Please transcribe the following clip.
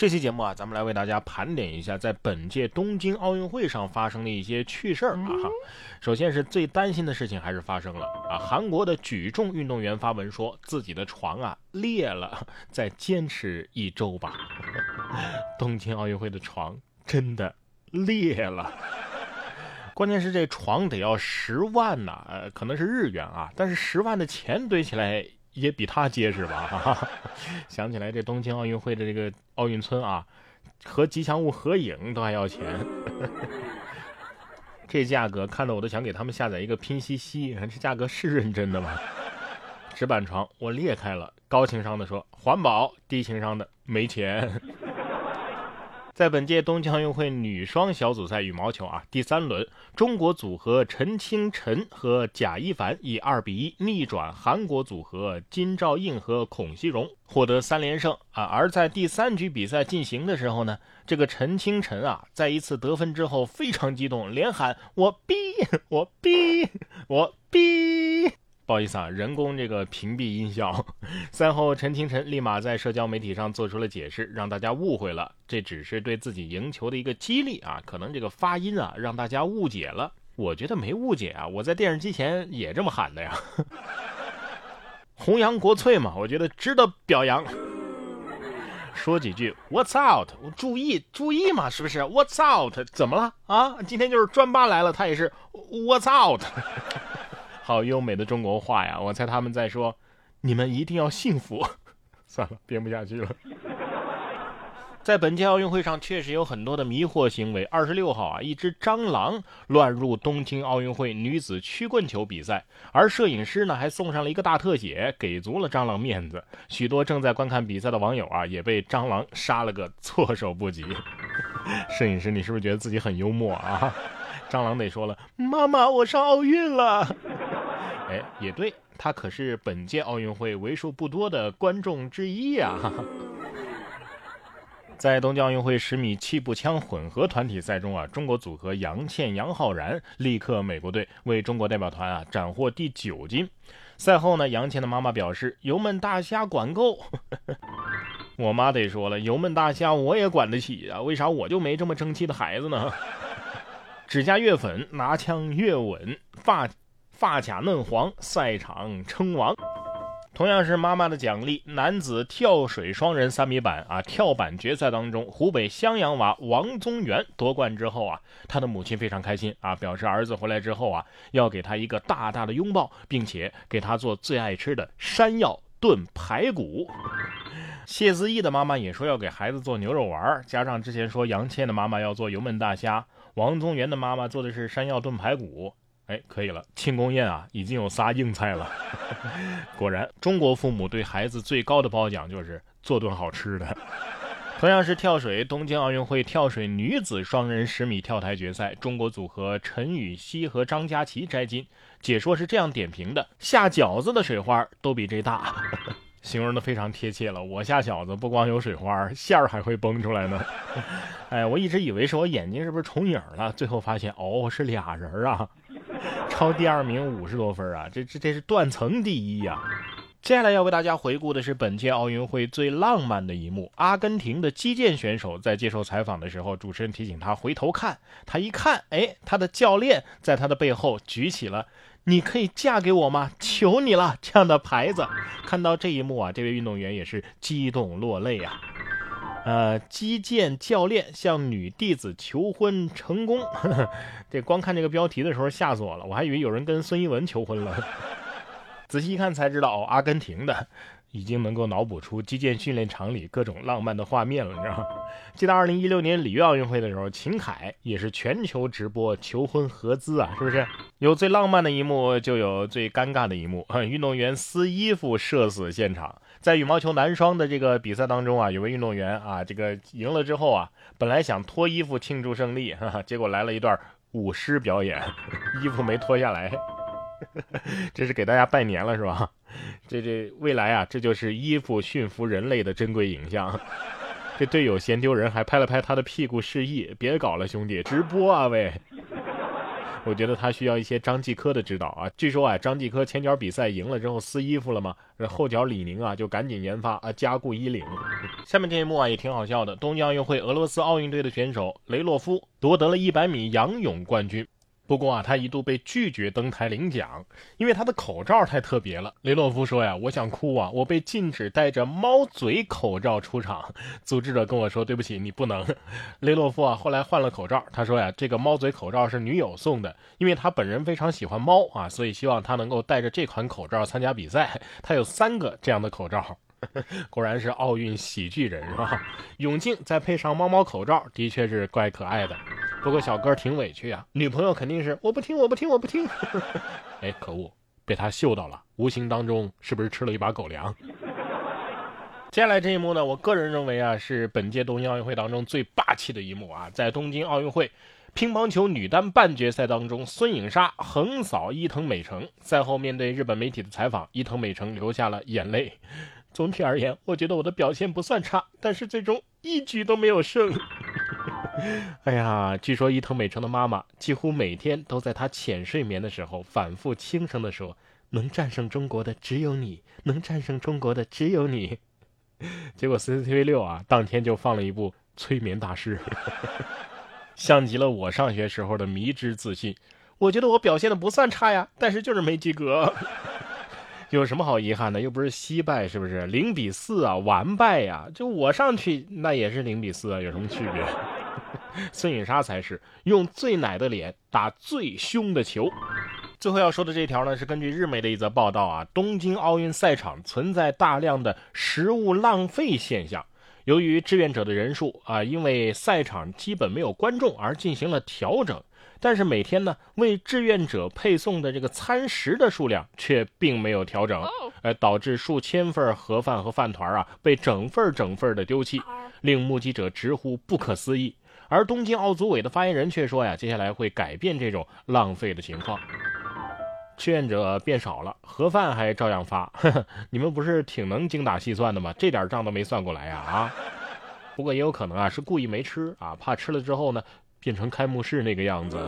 这期节目啊，咱们来为大家盘点一下在本届东京奥运会上发生的一些趣事儿啊哈。首先是最担心的事情还是发生了啊，韩国的举重运动员发文说自己的床啊裂了，再坚持一周吧。东京奥运会的床真的裂了，关键是这床得要十万呐，呃，可能是日元啊，但是十万的钱堆起来。也比他结实吧？想起来这东京奥运会的这个奥运村啊，和吉祥物合影都还要钱，这价格看得我都想给他们下载一个拼夕夕。这价格是认真的吗？纸板床我裂开了，高情商的说环保，低情商的没钱。在本届东京奥运会女双小组赛羽毛球啊第三轮，中国组合陈清晨和贾一凡以二比一逆转韩国组合金兆映和孔熙荣，获得三连胜啊！而在第三局比赛进行的时候呢，这个陈清晨啊，在一次得分之后非常激动，连喊我逼我逼我逼。不好意思啊，人工这个屏蔽音效。赛后，陈清晨立马在社交媒体上做出了解释，让大家误会了，这只是对自己赢球的一个激励啊，可能这个发音啊让大家误解了。我觉得没误解啊，我在电视机前也这么喊的呀。弘扬国粹嘛，我觉得值得表扬。说几句 What's out？注意注意嘛，是不是 What's out？怎么了啊？今天就是专八来了，他也是 What's out？好优美的中国话呀！我猜他们在说：“你们一定要幸福。”算了，编不下去了。在本届奥运会上，确实有很多的迷惑行为。二十六号啊，一只蟑螂乱入东京奥运会女子曲棍球比赛，而摄影师呢还送上了一个大特写，给足了蟑螂面子。许多正在观看比赛的网友啊，也被蟑螂杀了个措手不及。摄影师，你是不是觉得自己很幽默啊？蟑螂得说了：“妈妈，我上奥运了。”哎，也对，他可是本届奥运会为数不多的观众之一呀。在东京奥运会十米气步枪混合团体赛中啊，中国组合杨倩、杨浩然力克美国队，为中国代表团啊斩获第九金。赛后呢，杨倩的妈妈表示：“油焖大虾管够。”我妈得说了：“油焖大虾我也管得起啊，为啥我就没这么争气的孩子呢？” 指甲越粉，拿枪越稳，发发卡嫩黄，赛场称王。同样是妈妈的奖励，男子跳水双人三米板啊，跳板决赛当中，湖北襄阳娃王宗源夺冠之后啊，他的母亲非常开心啊，表示儿子回来之后啊，要给他一个大大的拥抱，并且给他做最爱吃的山药炖排骨。谢思义的妈妈也说要给孩子做牛肉丸，加上之前说杨倩的妈妈要做油焖大虾。王宗源的妈妈做的是山药炖排骨，哎，可以了，庆功宴啊，已经有仨硬菜了。果然，中国父母对孩子最高的褒奖就是做顿好吃的。同样是跳水，东京奥运会跳水女子双人十米跳台决赛，中国组合陈芋汐和张家琪摘金。解说是这样点评的：下饺子的水花都比这大。形容的非常贴切了。我下饺子不光有水花，馅儿还会崩出来呢。哎，我一直以为是我眼睛是不是重影了，最后发现哦是俩人啊，超第二名五十多分啊，这这这是断层第一呀。接下来要为大家回顾的是本届奥运会最浪漫的一幕：阿根廷的击剑选手在接受采访的时候，主持人提醒他回头看，他一看，哎，他的教练在他的背后举起了。你可以嫁给我吗？求你了！这样的牌子，看到这一幕啊，这位运动员也是激动落泪啊。呃，击剑教练向女弟子求婚成功，这光看这个标题的时候吓死我了，我还以为有人跟孙一文求婚了。仔细一看才知道，哦，阿根廷的。已经能够脑补出击剑训练场里各种浪漫的画面了，你知道吗？记得二零一六年里约奥运会的时候，秦凯也是全球直播求婚合资啊，是不是？有最浪漫的一幕，就有最尴尬的一幕。运动员撕衣服社死现场，在羽毛球男双的这个比赛当中啊，有位运动员啊，这个赢了之后啊，本来想脱衣服庆祝胜利，哈哈，结果来了一段舞狮表演，衣服没脱下来。这是给大家拜年了是吧？这这未来啊，这就是衣服驯服人类的珍贵影像。这队友嫌丢人，还拍了拍他的屁股示意：“别搞了，兄弟，直播啊喂！” 我觉得他需要一些张继科的指导啊。据说啊，张继科前脚比赛赢了之后撕衣服了吗？后脚李宁啊就赶紧研发啊加固衣领。下面这一幕啊也挺好笑的。东京奥运会俄罗斯奥运队的选手雷洛夫夺得了一百米仰泳冠军。不过啊，他一度被拒绝登台领奖，因为他的口罩太特别了。雷洛夫说呀：“我想哭啊，我被禁止戴着猫嘴口罩出场。” 组织者跟我说：“对不起，你不能。” 雷洛夫啊，后来换了口罩。他说呀：“这个猫嘴口罩是女友送的，因为他本人非常喜欢猫啊，所以希望他能够戴着这款口罩参加比赛。他有三个这样的口罩。”果然是奥运喜剧人是吧？泳镜再配上猫猫口罩，的确是怪可爱的。不过小哥挺委屈啊，女朋友肯定是我不听，我不听，我不听。哎，可恶，被他嗅到了，无形当中是不是吃了一把狗粮？接下来这一幕呢，我个人认为啊，是本届东京奥运会当中最霸气的一幕啊，在东京奥运会乒乓球女单半决赛当中，孙颖莎横扫伊藤美诚。赛后面对日本媒体的采访，伊藤美诚流下了眼泪。总体而言，我觉得我的表现不算差，但是最终一局都没有胜。哎呀，据说伊藤美诚的妈妈几乎每天都在她浅睡眠的时候反复轻声地说：“能战胜中国的只有你，能战胜中国的只有你。”结果 CCTV 六啊，当天就放了一部《催眠大师》，像极了我上学时候的迷之自信。我觉得我表现的不算差呀，但是就是没及格。有什么好遗憾的？又不是惜败，是不是零比四啊？完败呀！就我上去那也是零比四啊，有什么区别？孙颖莎才是用最奶的脸打最凶的球。最后要说的这条呢，是根据日媒的一则报道啊，东京奥运赛场存在大量的食物浪费现象。由于志愿者的人数啊，因为赛场基本没有观众而进行了调整。但是每天呢，为志愿者配送的这个餐食的数量却并没有调整，呃，导致数千份盒饭和饭团啊被整份整份的丢弃，令目击者直呼不可思议。而东京奥组委的发言人却说呀，接下来会改变这种浪费的情况，志愿者变少了，盒饭还照样发。你们不是挺能精打细算的吗？这点账都没算过来呀啊！不过也有可能啊，是故意没吃啊，怕吃了之后呢。变成开幕式那个样子。